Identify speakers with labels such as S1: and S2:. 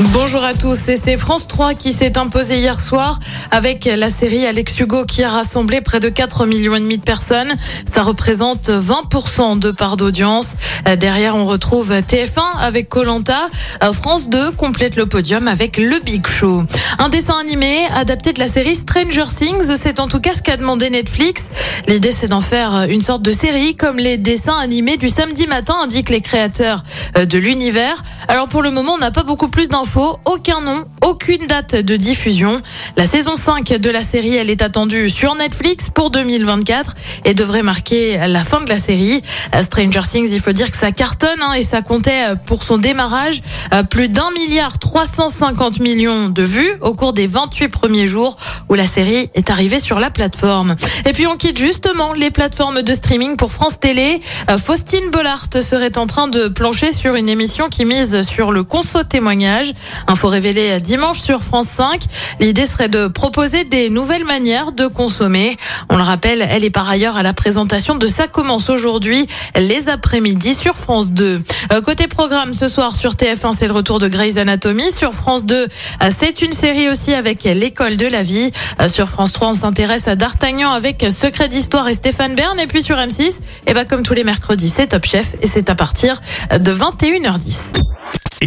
S1: Bonjour à tous, et c'est France 3 qui s'est imposé hier soir avec la série Alex Hugo qui a rassemblé près de 4 millions et demi de personnes. Ça représente 20% de part d'audience. Euh, Derrière, on retrouve TF1 avec Colanta. France 2 complète le podium avec Le Big Show. Un dessin animé adapté de la série Stranger Things, c'est en tout cas ce qu'a demandé Netflix. L'idée, c'est d'en faire une sorte de série comme les dessins animés du samedi matin, indiquent les créateurs euh, de l'univers. Alors pour le moment, on n'a pas beaucoup plus d'infos, aucun nom, aucune date de diffusion. La saison 5 de la série, elle est attendue sur Netflix pour 2024 et devrait marquer la fin de la série. Euh, Stranger Things, il faut dire que ça cartonne hein, et ça comptait euh, pour son démarrage euh, plus d'un milliard 350 millions de vues au cours des 28 premiers jours où la série est arrivée sur la plateforme. Et puis on quitte justement les plateformes de streaming pour France Télé. Faustine Bollard serait en train de plancher sur une émission qui mise sur le conso témoignage. Info révélée dimanche sur France 5. L'idée serait de proposer des nouvelles manières de consommer. On le rappelle, elle est par ailleurs à la présentation de Ça commence aujourd'hui, les après-midi sur France 2. Euh, Côté programme, ce soir sur TF1, c'est le retour de Grey's Anatomy. Sur France 2, euh, c'est une série aussi avec l'école de la vie. Euh, Sur France 3, on s'intéresse à D'Artagnan avec Secret d'Histoire et Stéphane Bern. Et puis sur M6, et ben comme tous les mercredis, c'est Top Chef et c'est à partir de 21h10.